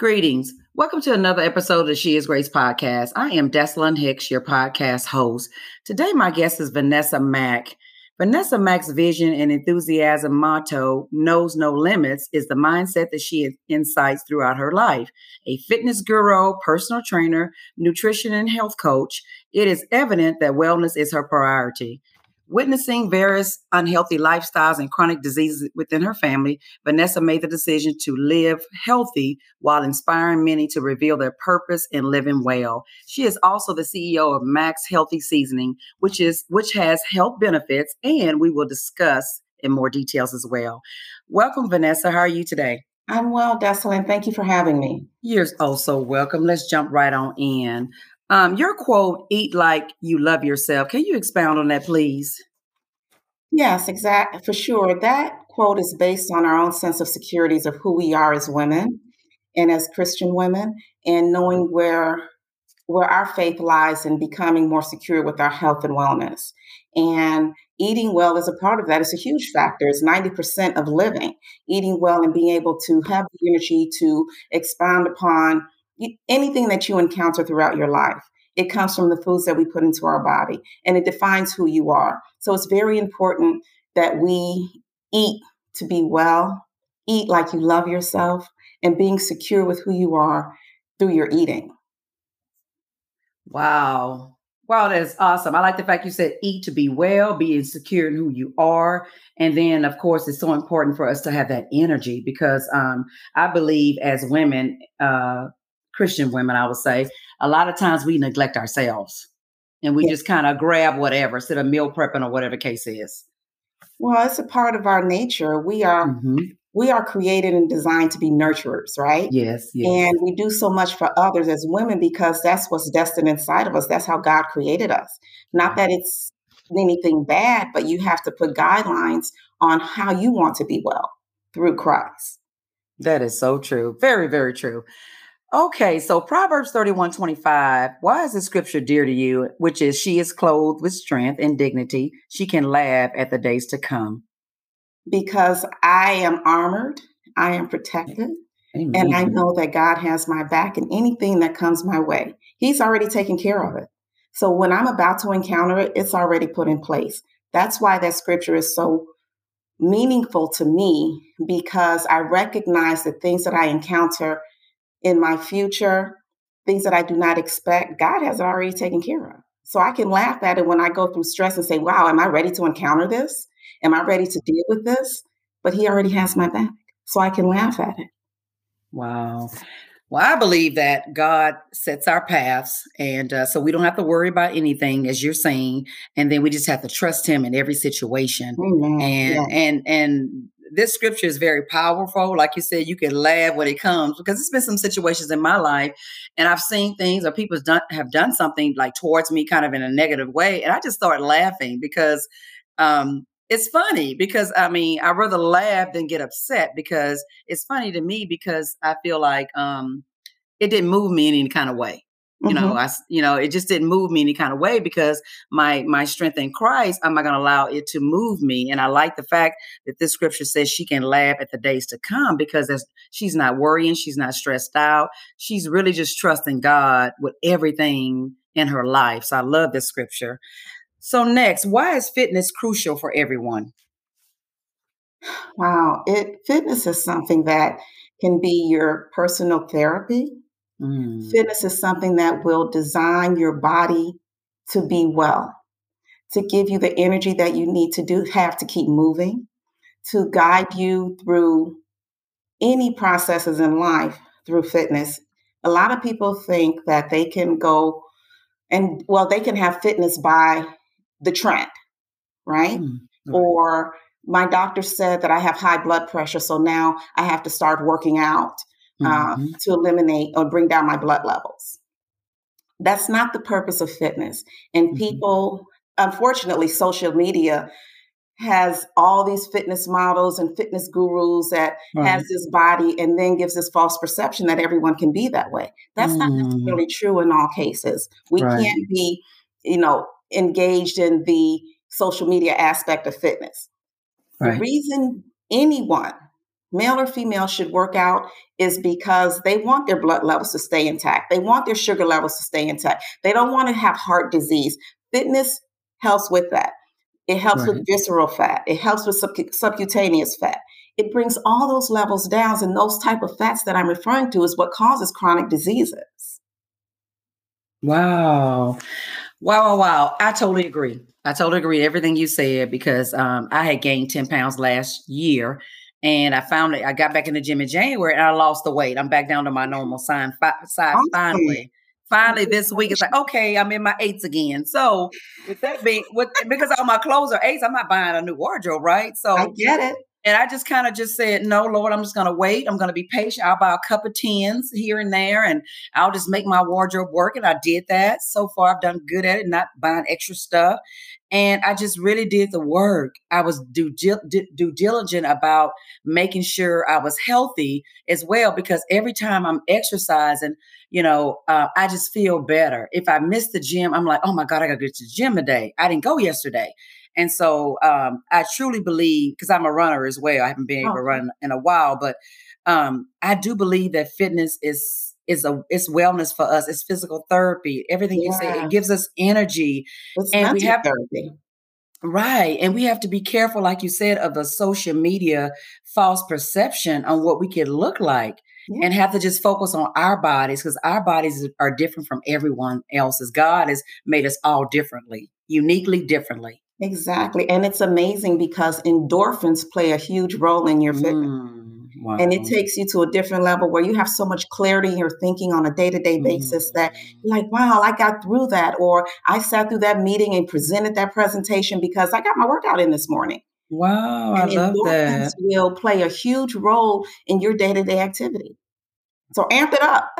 Greetings. Welcome to another episode of She is Grace podcast. I am Desalyn Hicks, your podcast host. Today, my guest is Vanessa Mack. Vanessa Mack's vision and enthusiasm motto, knows no limits, is the mindset that she incites throughout her life. A fitness guru, personal trainer, nutrition and health coach, it is evident that wellness is her priority. Witnessing various unhealthy lifestyles and chronic diseases within her family, Vanessa made the decision to live healthy while inspiring many to reveal their purpose in living well. She is also the CEO of Mack's Healthy Seasoning, which is which has health benefits, and we will discuss in more details as well. Welcome, Vanessa. How are you today? I'm well, Desalyn. Thank you for having me. You're also welcome. Let's jump right on in. Um, your quote, eat like you love yourself. Can you expound on that, please? Yes, exactly. For sure. That quote is based on our own sense of securities of who we are as women and as Christian women, and knowing where where our faith lies in becoming more secure with our health and wellness. And eating well is a part of that. It's a huge factor. It's 90% of living. Eating well and being able to have the energy to expound upon anything that you encounter throughout your life. It comes from the foods that we put into our body and it defines who you are. So it's very important that we eat to be well, eat like you love yourself, and being secure with who you are through your eating. Wow. Wow, that is awesome. I like the fact you said eat to be well, be secure in who you are. And then, of course, it's so important for us to have that energy because um, I believe as women, uh, Christian women, I would say, a lot of times we neglect ourselves and we yeah. just kind of grab whatever instead of meal prepping or whatever case is. Well, it's a part of our nature. We are mm-hmm. we are created and designed to be nurturers, right? Yes, yes. And we do so much for others as women because that's what's destined inside of us. That's how God created us. Not that it's anything bad, but you have to put guidelines on how you want to be well through Christ. That is so true. Very, very true. Okay, so Proverbs 31 25. Why is the scripture dear to you? Which is, She is clothed with strength and dignity. She can laugh at the days to come. Because I am armored, I am protected, Amen. and I know that God has my back in anything that comes my way. He's already taken care of it. So when I'm about to encounter it, it's already put in place. That's why that scripture is so meaningful to me because I recognize the things that I encounter in my future, things that I do not expect, God has already taken care of. So I can laugh at it when I go through stress and say, wow, am I ready to encounter this? Am I ready to deal with this? But He already has my back. So I can laugh at it. Wow. Well, I believe that God sets our paths, and uh, so we don't have to worry about anything, as you're saying, and then we just have to trust Him in every situation. Amen. And yeah. and and this scripture is very powerful. Like you said, you can laugh when it comes because it's been some situations in my life, and I've seen things or people done, have done something like towards me, kind of in a negative way, and I just start laughing because um, it's funny. Because I mean, I rather laugh than get upset because it's funny to me because I feel like um, it didn't move me in any kind of way. You mm-hmm. know, I you know, it just didn't move me any kind of way because my my strength in Christ, I'm not going to allow it to move me. And I like the fact that this scripture says she can laugh at the days to come because she's not worrying, she's not stressed out. She's really just trusting God with everything in her life. So I love this scripture. So next, why is fitness crucial for everyone? Wow, it fitness is something that can be your personal therapy Mm. Fitness is something that will design your body to be well, to give you the energy that you need to do have to keep moving, to guide you through any processes in life through fitness. A lot of people think that they can go and well, they can have fitness by the trend, right? Mm. Right. Or my doctor said that I have high blood pressure, so now I have to start working out uh, mm-hmm. to eliminate or bring down my blood levels. That's not the purpose of fitness. And mm-hmm. people, unfortunately, social media has all these fitness models and fitness gurus that right. has this body and then gives this false perception that everyone can be that way. That's mm. not necessarily true in all cases. We right. can't be, you know, engaged in the social media aspect of fitness. Right. The reason anyone male or female, should work out is because they want their blood levels to stay intact. They want their sugar levels to stay intact. They don't want to have heart disease. Fitness helps with that. It helps right. with visceral fat. It helps with sub- subcutaneous fat. It brings all those levels down, and those type of fats that I'm referring to is what causes chronic diseases. Wow. Wow, wow, wow. I totally agree. I totally agree everything you said because um, I had gained 10 pounds last year and I found it. I got back in the gym in January and I lost the weight. I'm back down to my normal size, size finally. Finally, this week it's like, okay, I'm in my eights again. So with that being with because all my clothes are eights, I'm not buying a new wardrobe, right? So I get it. And I just kind of just said, no, Lord, I'm just going to wait. I'm going to be patient. I'll buy a cup of tens here and there, and I'll just make my wardrobe work. And I did that. So far, I've done good at it, not buying extra stuff. And I just really did the work. I was due, due diligent about making sure I was healthy as well, because every time I'm exercising, you know, uh, I just feel better. If I miss the gym, I'm like, oh my God, I got to go to the gym today. I didn't go yesterday. And so um, I truly believe, because I'm a runner as well, I haven't been able to run in a while, but um, I do believe that fitness is is a it's wellness for us. It's physical therapy. Everything yeah. you say, it gives us energy. It's and we have therapy. Right. And we have to be careful, like you said, of the social media false perception on what we can look like yeah. and have to just focus on our bodies because our bodies are different from everyone else's. God has made us all differently, uniquely differently. Exactly. And it's amazing because endorphins play a huge role in your fitness. Mm, wow. And it takes you to a different level where you have so much clarity in your thinking on a day to day basis that like, wow, I got through that. Or I sat through that meeting and presented that presentation because I got my workout in this morning. Wow, and I love that. will play a huge role in your day to day activity. So amp it up.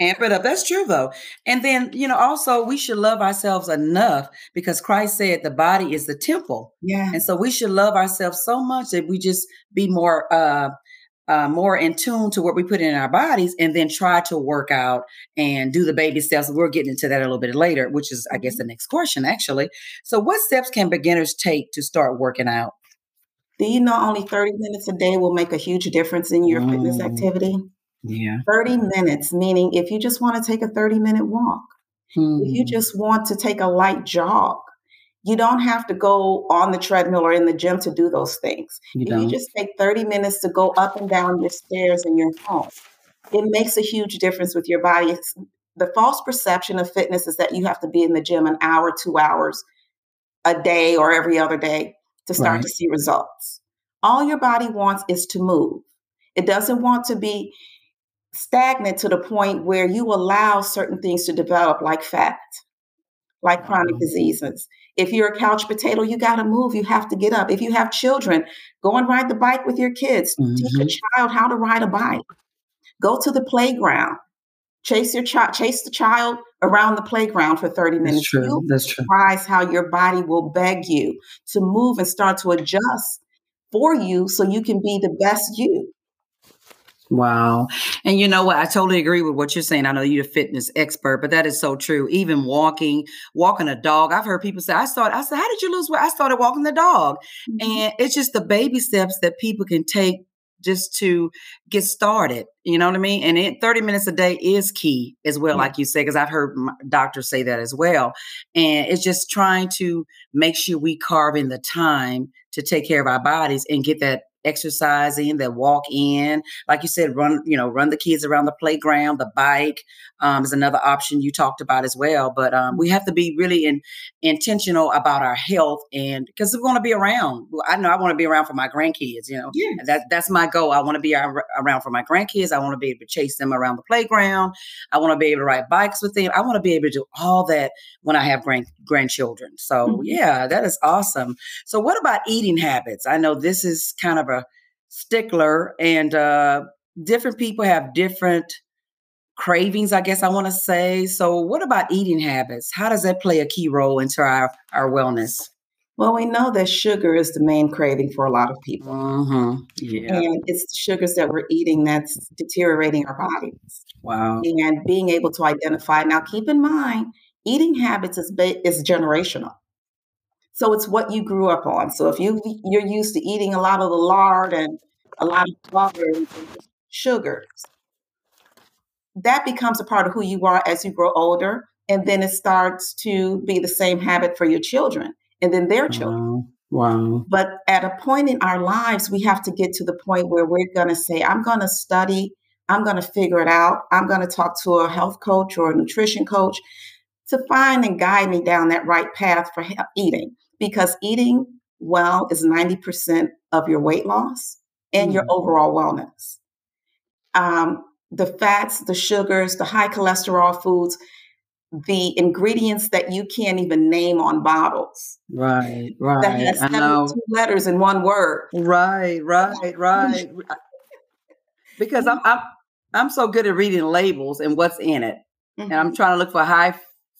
amp it up. That's true though. And then, you know, also we should love ourselves enough because Christ said the body is the temple. Yeah. And so we should love ourselves so much that we just be more uh uh, more in tune to what we put in our bodies and then try to work out and do the baby steps. We're getting into that a little bit later, which is, I guess, the mm-hmm. next question, actually. So, what steps can beginners take to start working out? Do you know only 30 minutes a day will make a huge difference in your mm. fitness activity? Yeah. 30 minutes, meaning if you just want to take a 30 minute walk, hmm. if you hmm. just want to take a light jog, you don't have to go on the treadmill or in the gym to do those things. You if don't. you just take 30 minutes to go up and down your stairs in your home, it makes a huge difference with your body. It's, the false perception of fitness is that you have to be in the gym an hour, two hours a day or every other day to start right. to see results. All your body wants is to move. It doesn't want to be stagnant to the point where you allow certain things to develop, like fat, like chronic diseases. If you're a couch potato, you got to move. You have to get up. If you have children, go and ride the bike with your kids. Mm-hmm. Teach a mm-hmm. child how to ride a bike. Go to the playground. Chase your child, chase the child around the playground for 30 minutes. That's true. You'll That's true. Surprise how your body will beg you to move and start to adjust for you so you can be the best you. Wow. And you know what? I totally agree with what you're saying. I know you're a fitness expert, but that is so true. Even walking, walking a dog. I've heard people say, I started, I said, how did you lose weight? I started walking the dog. Mm-hmm. And it's just the baby steps that people can take just to get started. You know what I mean? And it, 30 minutes a day is key as well, like you say, because I've heard doctors say that as well. And it's just trying to make sure we carve in the time to take care of our bodies and get that exercising, that walk in, like you said, run, you know, run the kids around the playground, the bike um, is another option you talked about as well. But um, we have to be really in, intentional about our health and because we want to be around. I know I want to be around for my grandkids, you know, yeah. that, that's my goal. I want to be around for my grandkids. I want to be able to chase them around the playground. I want to be able to ride bikes with them. I want to be able to do all that when I have grand, grandchildren. So mm-hmm. yeah, that is awesome. So what about eating habits? I know this is kind of a stickler, and uh, different people have different cravings, I guess I want to say. So, what about eating habits? How does that play a key role into our, our wellness? Well, we know that sugar is the main craving for a lot of people. Mm-hmm. Yeah. And it's the sugars that we're eating that's deteriorating our bodies. Wow. And being able to identify. Now, keep in mind, eating habits is, is generational. So it's what you grew up on. So if you you're used to eating a lot of the lard and a lot of butters, sugars. That becomes a part of who you are as you grow older. And then it starts to be the same habit for your children and then their children. Wow. But at a point in our lives, we have to get to the point where we're going to say, I'm going to study, I'm going to figure it out, I'm going to talk to a health coach or a nutrition coach to find and guide me down that right path for eating. Because eating well is 90% of your weight loss and mm your overall wellness. Um, the fats, the sugars, the high cholesterol foods, the ingredients that you can't even name on bottles. Right, right. That has 72 letters in one word. Right, right, right. because I'm I'm I'm so good at reading labels and what's in it. Mm-hmm. And I'm mm-hmm. trying to look for high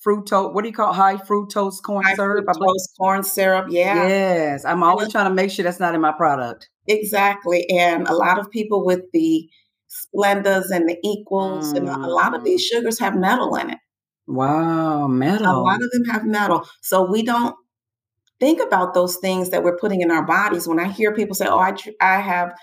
fructose. What do you call high fructose corn high syrup? Fructose corn syrup. Yeah. Yes, I'm always trying to make sure that's not in my product. Exactly, and a lot of people with the Splendas and the Equals, mm. and a lot of these mm. sugars have metal in it. Wow, metal. A lot of them have metal. So we don't think about those things that we're putting in our bodies. When I hear people say, "Oh, I I have,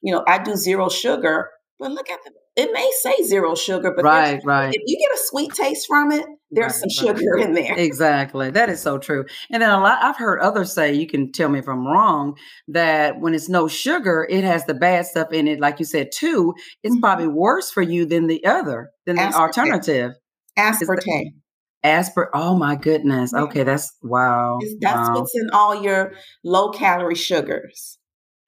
you know, I do zero sugar," but look at the it may say zero sugar, but right, right. If you get a sweet taste from it, there's right, some right. sugar in there. Exactly. That is so true. And then a lot I've heard others say, you can tell me if I'm wrong, that when it's no sugar, it has the bad stuff in it, like you said, too. It's mm-hmm. probably worse for you than the other, than Aspartame. the alternative. Aspartame. Aspart. Oh my goodness. Okay, that's wow. That's wow. what's in all your low calorie sugars.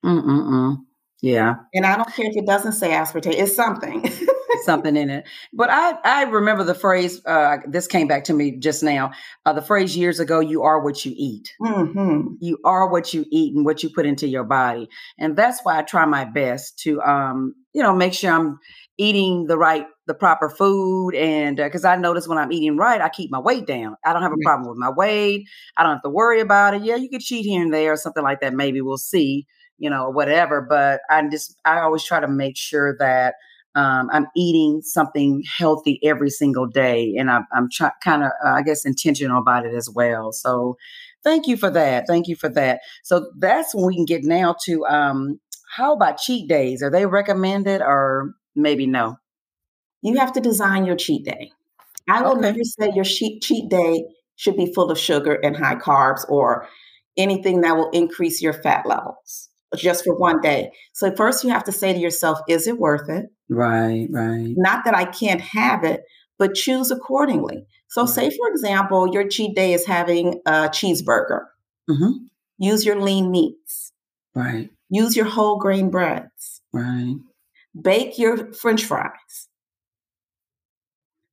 Mm-mm-mm. Yeah. And I don't care if it doesn't say aspartame, it's something. something in it. But I, I remember the phrase, uh, this came back to me just now. Uh, the phrase years ago, you are what you eat. Mm-hmm. You are what you eat and what you put into your body. And that's why I try my best to, um, you know, make sure I'm eating the right, the proper food. And because uh, I notice when I'm eating right, I keep my weight down. I don't have a problem with my weight. I don't have to worry about it. Yeah, you could cheat here and there or something like that. Maybe we'll see you know, whatever. But I just, I always try to make sure that um, I'm eating something healthy every single day. And I, I'm try, kind of, uh, I guess, intentional about it as well. So thank you for that. Thank you for that. So that's when we can get now to um, how about cheat days? Are they recommended or maybe no? You have to design your cheat day. I will okay. never say your cheat, cheat day should be full of sugar and high carbs or anything that will increase your fat levels just for one day. So first you have to say to yourself, is it worth it? Right, right. Not that I can't have it, but choose accordingly. So right. say for example, your cheat day is having a cheeseburger. Mm-hmm. Use your lean meats. Right. Use your whole grain breads. Right. Bake your french fries.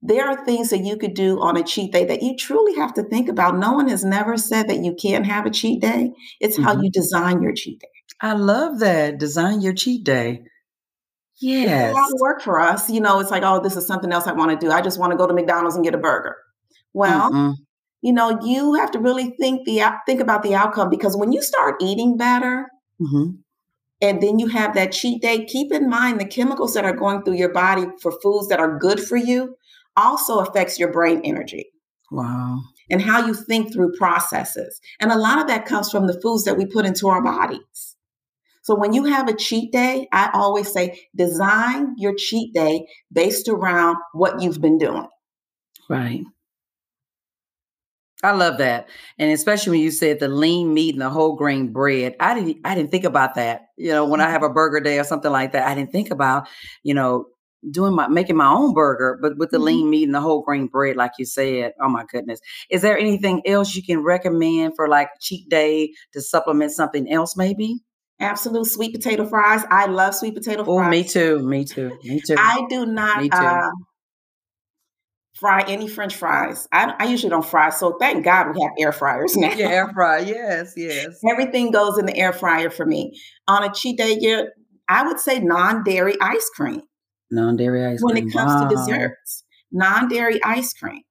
There are things that you could do on a cheat day that you truly have to think about. No one has never said that you can't have a cheat day. It's mm-hmm. how you design your cheat day. I love that. Design your cheat day. Yes. It's a lot of work for us. You know, it's like, oh, this is something else I want to do. I just want to go to McDonald's and get a burger. Well, mm you know, you have to really think the think about the outcome because when you start eating better, mm-hmm. and then you have that cheat day, keep in mind the chemicals that are going through your body for foods that are good for you also affects your brain energy. Wow. And how you think through processes. And a lot of that comes from the foods that we put into our bodies. So when you have a cheat day, I always say design your cheat day based around what you've been doing. Right. I love that. And especially when you said the lean meat and the whole grain bread. I didn't I didn't think about that. You know, when I have a burger day or something like that, I didn't think about, you know, doing my making my own burger, but with the mm-hmm. lean meat and the whole grain bread, like you said. Oh my goodness. Is there anything else you can recommend for like cheat day to supplement something else maybe? Absolute sweet potato fries. I love sweet potato fries. Oh, me too. Me too. Me too. I do not uh, fry any French fries. I, I, usually don't fry, so thank God we have air fryers now. Yeah, air fryer. Yes, yes. Everything goes in the air fryer for me. On a cheat day, yeah, I would say non-dairy ice cream. Non-dairy ice when cream. When it comes wow. to desserts, non-dairy ice cream.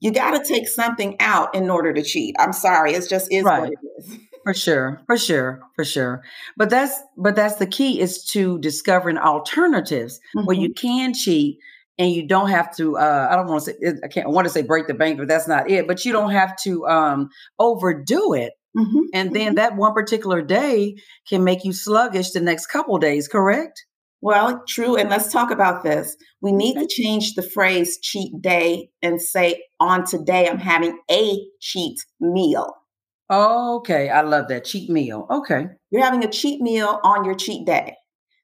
You got to take something out in order to cheat. I'm sorry, it's just is right. what it is. For sure, for sure, for sure. But that's but that's the key is to discovering alternatives mm-hmm. where you can cheat and you don't have to uh, i don't want to say i can't I want to say break the bank but that's not it but you don't have to um, overdo it Mm-hmm. And then mm-hmm. that one particular day can make you sluggish the next couple days, correct? Well, true. And let's talk about this. We need to change the phrase cheat day and say, on today, I'm having a cheat meal. Okay. I love that. Cheat meal. Okay. You're having a cheat meal on your cheat day.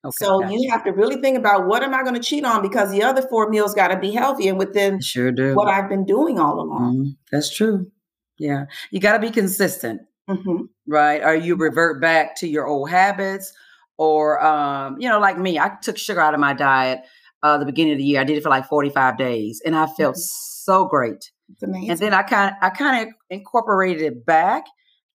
Okay, so gotcha. you have to really think about what am I going to cheat on because the other four meals got to be healthy and within sure do. what I've been doing all along. Mm, that's true. Yeah. You got to be consistent. Mm-hmm. Right. Or you revert back to your old habits or um, you know, like me, I took sugar out of my diet uh the beginning of the year. I did it for like 45 days and I felt mm-hmm. so great. And then I kind of I kind of incorporated it back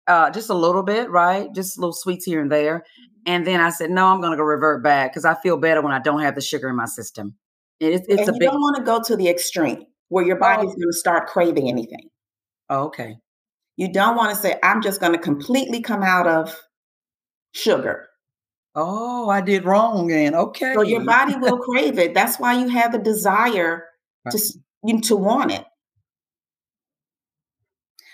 uh just a little bit, right? Just little sweets here and there. Mm-hmm. And then I said, no, I'm going to go revert back because I feel better when I don't have the sugar in my system. It's, it's and a you big... don't want to go to the extreme where your body's oh. going to start craving anything. Oh, okay. You don't want to say, I'm just going to completely come out of sugar. Oh, I did wrong then. Okay. So your body will crave it. That's why you have the desire right. to, you, to want it.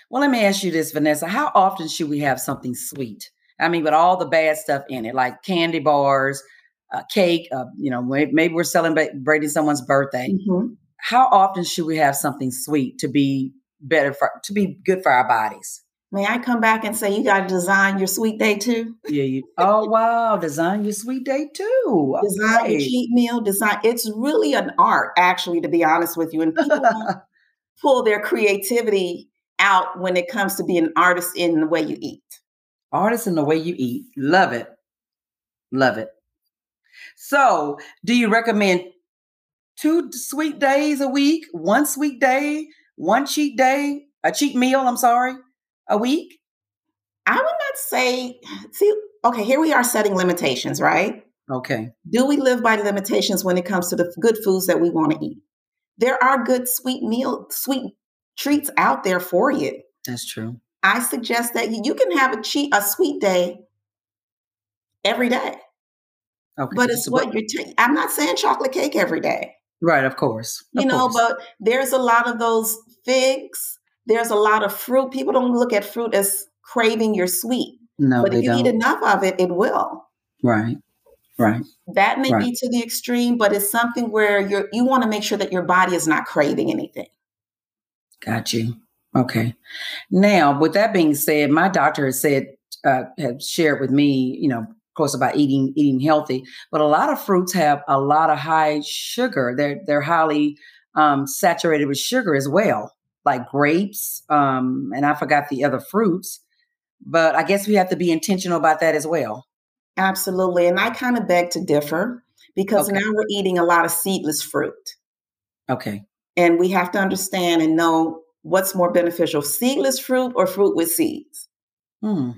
Well, let me ask you this, Vanessa. How often should we have something sweet? I mean, with all the bad stuff in it, like candy bars, uh, cake, uh, you know, maybe we're celebrating someone's birthday. Mm-hmm. How often should we have something sweet to be better for, to be good for our bodies? May I come back and say you got to design your sweet day too? Yeah. You, oh wow, design your sweet day too. Design okay. your cheat meal. Design. It's really an art, actually, to be honest with you. And people pull their creativity out when it comes to being an artist in the way you eat. Artist in the way you eat. Love it. Love it. So, do you recommend two sweet days a week, one sweet day, one cheat day, a cheat meal? I'm sorry a week? I would not say, see, okay, here we are setting limitations, right? Okay. Do we live by limitations when it comes to the good foods that we want to eat? There are good sweet meal, sweet treats out there for you. That's true. I suggest that you can have a cheat, a sweet day every day. Okay. But it's what you're. T- I'm not saying chocolate cake every day. Right. Of course. Of you know, course. but there's a lot of those figs there's a lot of fruit. People don't look at fruit as craving your sweet. No, but if you don't. eat enough of it, it will. Right. Right. That may right. be to the extreme, but it's something where you're you want to make sure that your body is not craving anything. Got you. Okay. Now, with that being said, my doctor has said uh, have shared with me, you know, of course, about eating eating healthy, but a lot of fruits have a lot of high sugar. They're they're highly um, saturated with sugar as well like grapes, um, and I forgot the other fruits. But I guess we have to be intentional about that as well. Absolutely. And I kind of beg to differ because okay. now we're eating a lot of seedless fruit. Okay. And we have to understand and know what's more beneficial seedless fruit or fruit with seeds. Hmm.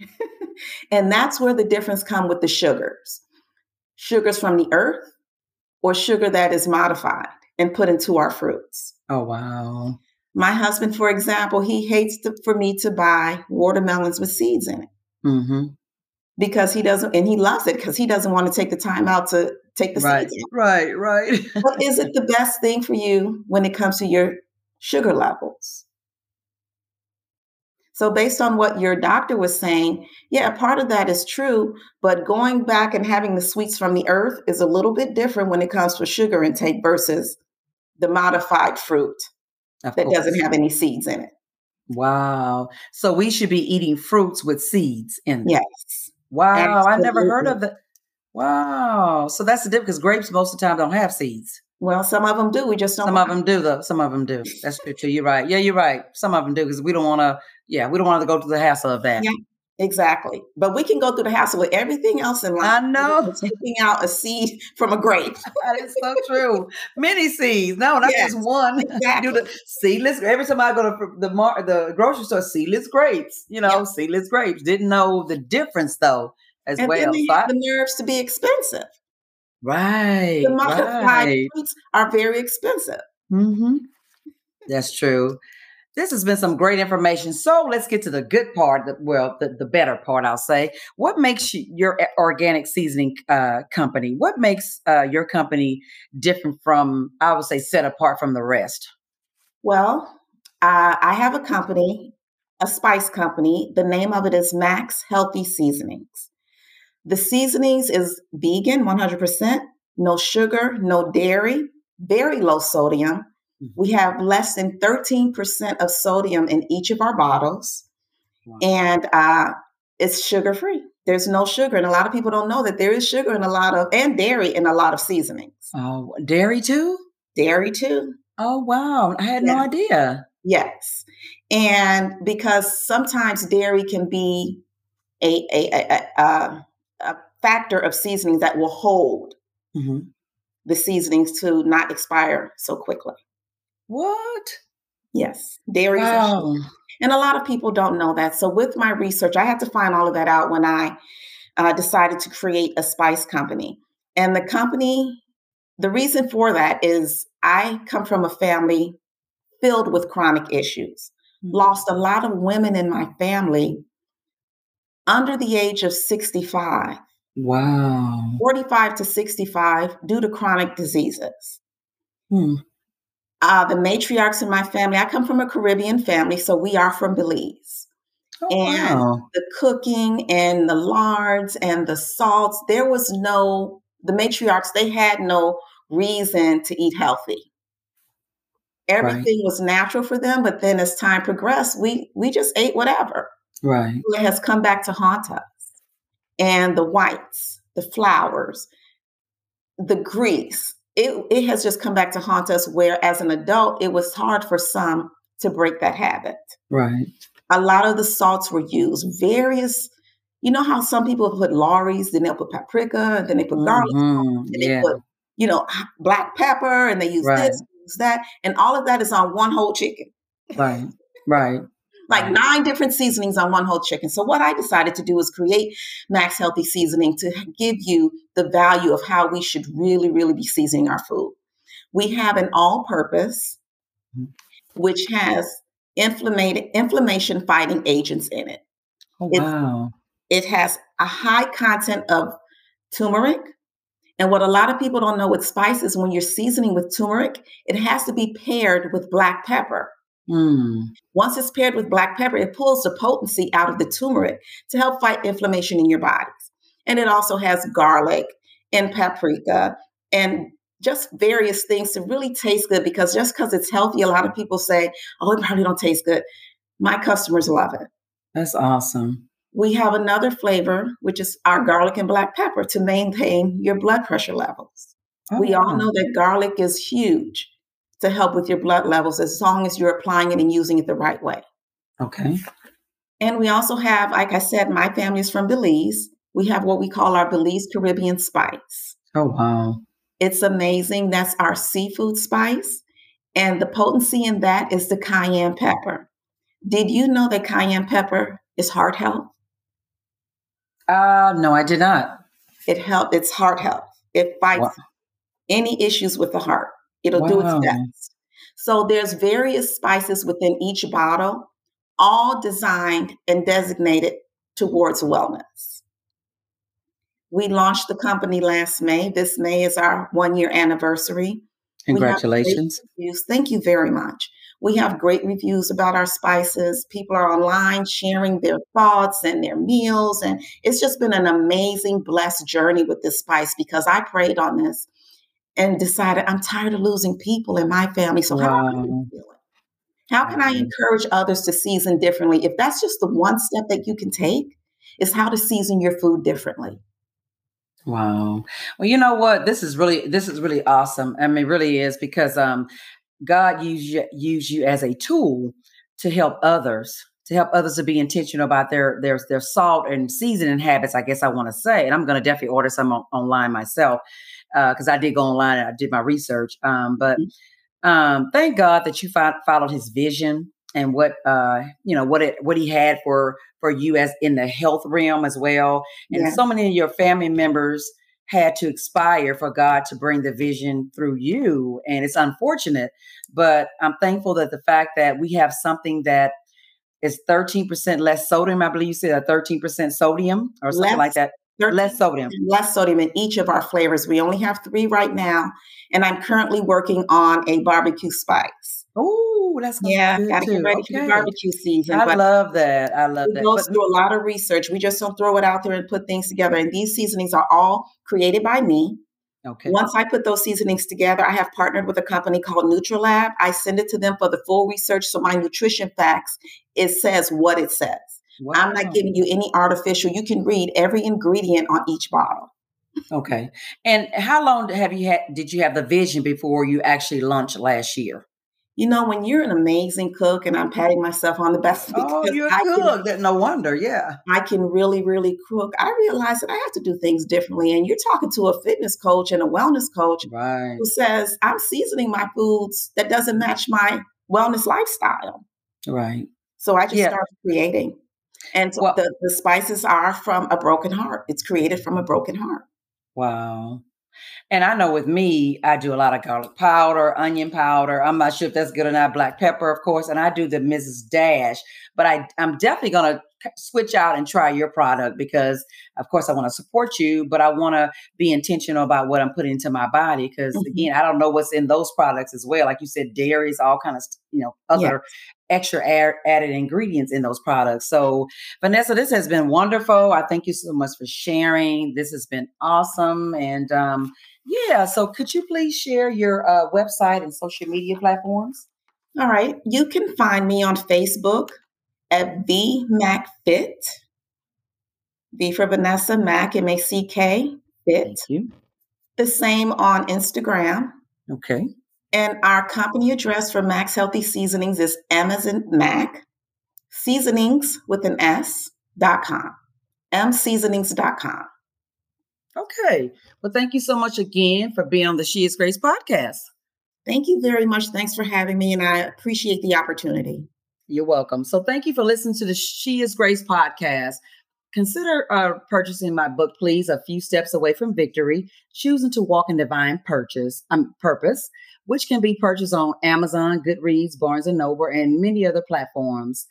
and that's where the difference come with the sugars. Sugars from the earth or sugar that is modified and put into our fruits. Oh, wow. My husband, for example, he hates to, for me to buy watermelons with seeds in it. Mm-hmm. Because he doesn't, and he loves it because he doesn't want to take the time out to take the right, seeds. Out. Right, right. but is it the best thing for you when it comes to your sugar levels? So, based on what your doctor was saying, yeah, part of that is true. But going back and having the sweets from the earth is a little bit different when it comes to sugar intake versus the modified fruit of that course. doesn't have any seeds in it. Wow. So we should be eating fruits with seeds in them. Yes. Wow. Absolutely. I never heard of that. Wow. So that's the difference because grapes most of the time don't have seeds. Well, some of them do. We just don't. Some of them do, though. Some of them do. That's true too. You're right. Yeah, you're right. Some of them do because we don't want to. Yeah, we don't want to go through the hassle of that. Yeah. Exactly. But we can go through the hassle with everything else in life. I know. Taking out a seed from a grape. that is so true. Many seeds. No, not yes, just one. Exactly. Do the seedless. Every time I go to the mar- the grocery store, seedless grapes. You know, seedless grapes. Didn't know the difference though as and well. Then they have the nerves to be expensive. Right. The modified right. fruits are very expensive. Mm-hmm. That's true. This has been some great information. So let's get to the good part. Well, the, the better part, I'll say. What makes you, your organic seasoning uh, company? What makes uh, your company different from, I would say, set apart from the rest? Well, uh, I have a company a spice company. The name of it is Mack's Healthy Seasonings. The seasonings is vegan, 100%, no sugar, no dairy, very low sodium. We have less than 13% of sodium in each of our bottles, wow. and uh, it's sugar free. There's no sugar, and a lot of people don't know that there is sugar in a lot of and dairy in a lot of seasonings. Oh, dairy too? Dairy too. Oh wow, I had no idea. Yes, and because sometimes dairy can be a a, a, a, a factor of seasonings that will hold mm-hmm. the seasonings to not expire so quickly. What? Yes, dairy. Wow. And a lot of people don't know that. So, with my research, I had to find all of that out when I uh, decided to create a spice company. And the company, the reason for that is I come from a family filled with chronic issues, mm-hmm. lost a lot of women in my family under the age of 65. Wow. 45 to 65 due to chronic diseases. Hmm uh, the matriarchs in my family, I come from a Caribbean family, so we are from Belize. Oh, and wow. the cooking and the lards and the salts, there was no, the matriarchs, they had no reason to eat healthy. Everything right. was natural for them, but then as time progressed, we we just ate whatever. Right. It has come back to haunt us. And the whites, the flowers, the grease, it, it has just come back to haunt us where as an adult it was hard for some to break that habit right a lot of the salts were used various you know how some people put Lawry's, then they'll put paprika, and then they put garlic, mm-hmm. and they yeah. put, you know, black pepper, and they use right. this, use that, and all of that is on one whole chicken. Right, right like nine different seasonings on one whole chicken. So what I decided to do was create Mack's Healthy Seasoning to give you the value of how we should really, really be seasoning our food. We have an all-purpose, mm-hmm. which has inflammation fighting agents in it. Oh, wow. It, it has a high content of turmeric. And what a lot of people don't know with spices, when you're seasoning with turmeric, it has to be paired with black pepper. Mm. Once it's paired with black pepper, it pulls the potency out of the turmeric to help fight inflammation in your bodies. And it also has garlic and paprika and just various things to really taste good because just because it's healthy, a lot of people say, oh, it probably don't taste good. My customers love it. That's awesome. We have another flavor, which is our garlic and black pepper to maintain your blood pressure levels. Oh, we all know that garlic is huge to help with your blood levels as long as you're applying it and using it the right way. Okay. And we also have, like I said, my family is from Belize. We have what we call our Belize Caribbean spice. Oh, wow. It's amazing. That's our seafood spice. And the potency in that is the cayenne pepper. Did you know that cayenne pepper is heart health? Uh, no, I did not. It help. It's heart health. It fights wow. any issues with the heart. It'll wow. do its best. So there's various spices within each bottle, all designed and designated towards wellness. We launched the company last May. This May is our one year anniversary. Congratulations. Thank you very much. We have great reviews about our spices. People are online sharing their thoughts and their meals. And it's just been an amazing, blessed journey with this spice because I prayed on this and decided I'm tired of losing people in my family. So how wow. am I How can I encourage others to season differently? If that's just the one step that you can take, is how to season your food differently. Wow. Well, you know what? This is really this is really awesome. I mean, really is because um God used you, used you as a tool to help others, to help others to be intentional about their their their salt and seasoning habits. I guess I want to say, and I'm going to definitely order some on, online myself because uh, I did go online and I did my research. Um, but mm-hmm. um, thank God that you fo- followed His vision and what uh, you know what it what He had for for you as in the health realm as well. And yeah. so many of your family members had to expire for God to bring the vision through you. And it's unfortunate, but I'm thankful that the fact that we have something that is 13% less sodium, I believe you said a 13% sodium or something less, like that less sodium. Less sodium in each of our flavors. We only have three right now. And I'm currently working on a barbecue spice. Oh, that's yeah. Gotta get ready okay. for the barbecue season. I love that. I love that. We go through a lot of research. We just don't throw it out there and put things together. And these seasonings are all created by me. Okay. Once I put those seasonings together, I have partnered with a company called NutriLab. I send it to them for the full research. So my nutrition facts, it says what it says. Wow. I'm not giving you any artificial. You can read every ingredient on each bottle. Okay. And how long have you had did you have the vision before you actually launched last year? You know, when you're an amazing cook, and I'm patting myself on the back oh, you're I cook. Can, no wonder, yeah. I can really, really cook. I realize that I have to do things differently. And you're talking to a fitness coach and a wellness coach right. who says, I'm seasoning my foods that doesn't match my wellness lifestyle. Right. So I just yeah. started creating. And well, the, the spices are from a broken heart. It's created from a broken heart. Wow. And I know with me, I do a lot of garlic powder, onion powder. I'm not sure if that's good or not. Black pepper, of course, and I do the Mrs. Dash. But I, I'm definitely going to switch out and try your product because, of course, I want to support you, but I want to be intentional about what I'm putting into my body because, mm-hmm. again, I don't know what's in those products as well. Like you said, dairies, all kind of, you know, other extra added ingredients in those products. So, Vanessa, this has been wonderful. I thank you so much for sharing. This has been awesome. And um, yeah, so could you please share your uh, website and social media platforms? All right. You can find me on Facebook at V Mack Fit. V for Vanessa, Mack, M A C K, Fit. Thank you. The same on Instagram. Okay. And our company address for Mack's Healthy Seasonings is Amazon Mac, seasonings with an S dot com, mseasonings.com. Okay. Well, thank you so much again for being on the She is Grace podcast. Thank you very much. Thanks for having me, and I appreciate the opportunity. You're welcome. So, thank you for listening to the She is Grace podcast. Consider uh, purchasing my book, please. A few steps away from victory, choosing to walk in divine purchase, um, purpose which can be purchased on Amazon, Goodreads, Barnes and Noble, and many other platforms.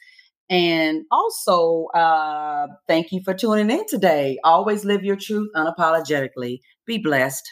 And also, uh, thank you for tuning in today. Always live your truth unapologetically. Be blessed.